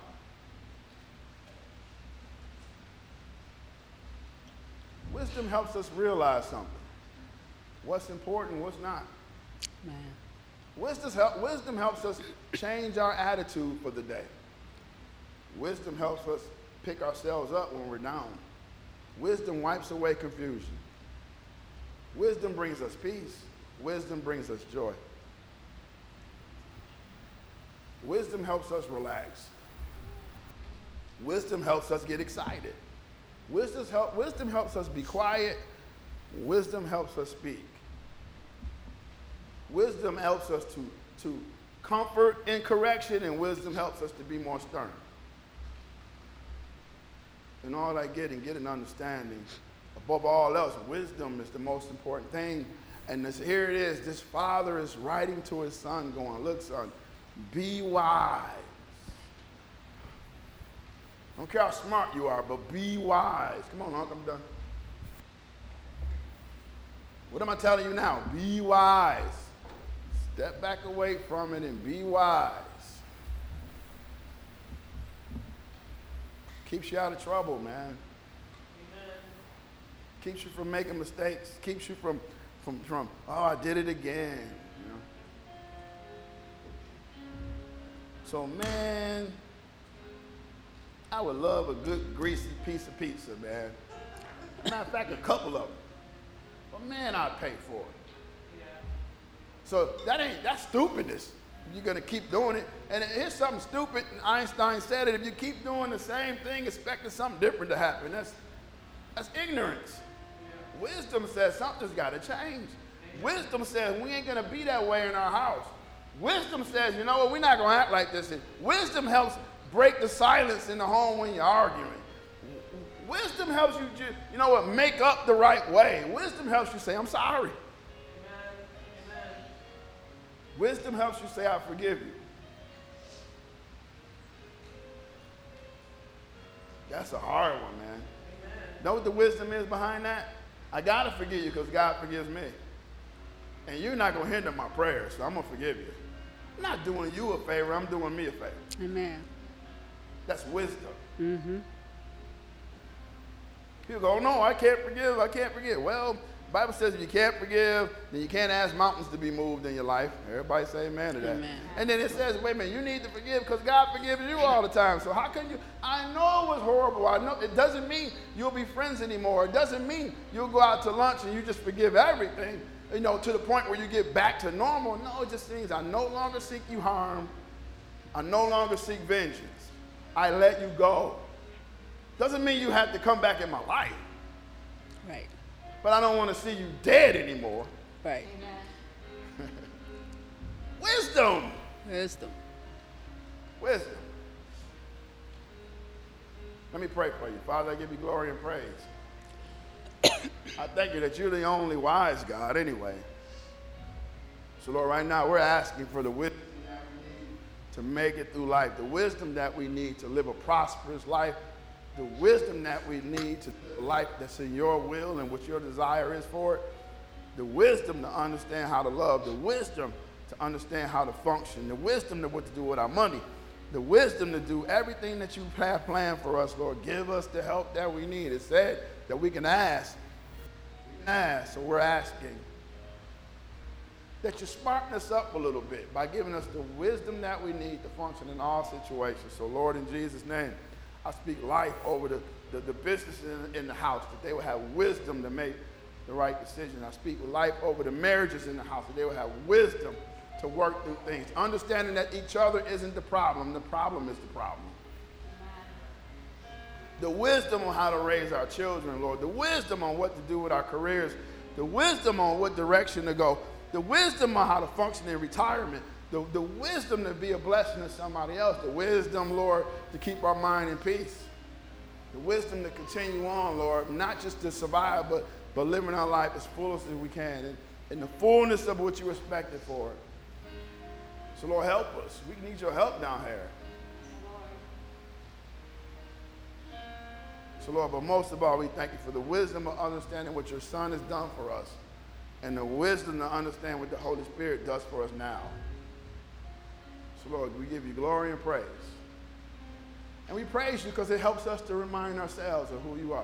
Wisdom helps us realize something. What's important, what's not. Man. Wisdom, help, wisdom helps us change our attitude for the day. Wisdom helps us pick ourselves up when we're down. Wisdom wipes away confusion. Wisdom brings us peace. Wisdom brings us joy. Wisdom helps us relax. Wisdom helps us get excited. Wisdom, help, wisdom helps us be quiet. Wisdom helps us speak. Wisdom helps us to, to comfort and correction, and wisdom helps us to be more stern. And all I get and get an understanding. Above all else, wisdom is the most important thing. And this, here it is. This father is writing to his son, going, Look, son, be wise. Don't care how smart you are, but be wise. Come on, Uncle, I'm done. What am I telling you now? Be wise. Step back away from it and be wise. Keeps you out of trouble, man. Keeps you from making mistakes. Keeps you from, from, from oh, I did it again. You know? So, man, I would love a good greasy piece of pizza, man. Matter of fact, a couple of them. But man, I'd pay for it. Yeah. So that ain't that's stupidness. You're gonna keep doing it. And here's something stupid. Einstein said it. If you keep doing the same thing, expecting something different to happen, that's that's ignorance. Wisdom says something's gotta change. Wisdom says we ain't gonna be that way in our house. Wisdom says, you know what, we're not gonna act like this. Wisdom helps break the silence in the home when you're arguing. Wisdom helps you, just, you know what, make up the right way. Wisdom helps you say, I'm sorry. Wisdom helps you say, I forgive you. That's a hard one, man. Know what the wisdom is behind that? I got to forgive you because God forgives me. And you're not going to hinder my prayers, so I'm going to forgive you. I'm not doing you a favor, I'm doing me a favor. Amen. That's wisdom. Mm-hmm. People go, oh, no, I can't forgive, I can't forgive. Well, Bible says if you can't forgive, then you can't ask mountains to be moved in your life. Everybody say amen to that. Amen. And then it says, wait a minute, you need to forgive because God forgives you all the time. So how can you? I know it was horrible. I know it doesn't mean you'll be friends anymore. It doesn't mean you'll go out to lunch and you just forgive everything, you know, to the point where you get back to normal. No, it just means I no longer seek you harm. I no longer seek vengeance. I let you go. Doesn't mean you have to come back in my life Right. But I don't want to see you dead anymore. Right. Wisdom. Wisdom. Wisdom. Let me pray for you. Father, I give you glory and praise. I thank you that you're the only wise God anyway. So, Lord, right now we're asking for the wisdom that we need to make it through life, the wisdom that we need to live a prosperous life, the wisdom that we need to life that's in your will and what your desire is for it, the wisdom to understand how to love, the wisdom to understand how to function, the wisdom to what to do with our money, the wisdom to do everything that you have planned for us, Lord. Give us the help that we need. It said that we can ask. We can ask, so we're asking that you smarten us up a little bit by giving us the wisdom that we need to function in all situations. So, Lord, in Jesus' name, I speak life over the, the, the in, in the house, that they will have wisdom to make the right decision. I speak life over the marriages in the house, that they will have wisdom to work through things, understanding that each other isn't the problem, the problem is the problem. The wisdom on how to raise our children, Lord, the wisdom on what to do with our careers, the wisdom on what direction to go, the wisdom on how to function in retirement, the, the wisdom to be a blessing to somebody else, the wisdom, Lord, to keep our mind in peace, the wisdom to continue on, Lord, not just to survive, but, but living our life as fullest as we can, in, in the fullness of what you expected for it. So, Lord, help us. We need your help down here. So, Lord, but most of all, we thank you for the wisdom of understanding what your Son has done for us and the wisdom to understand what the Holy Spirit does for us now. Lord, we give you glory and praise. And we praise you because it helps us to remind ourselves of who you are.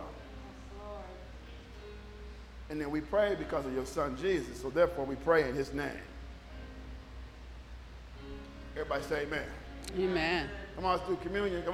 And then we pray because of your Son, Jesus. So, therefore, we pray in his name. Everybody say amen. Amen. Come on, let's do communion. Come on.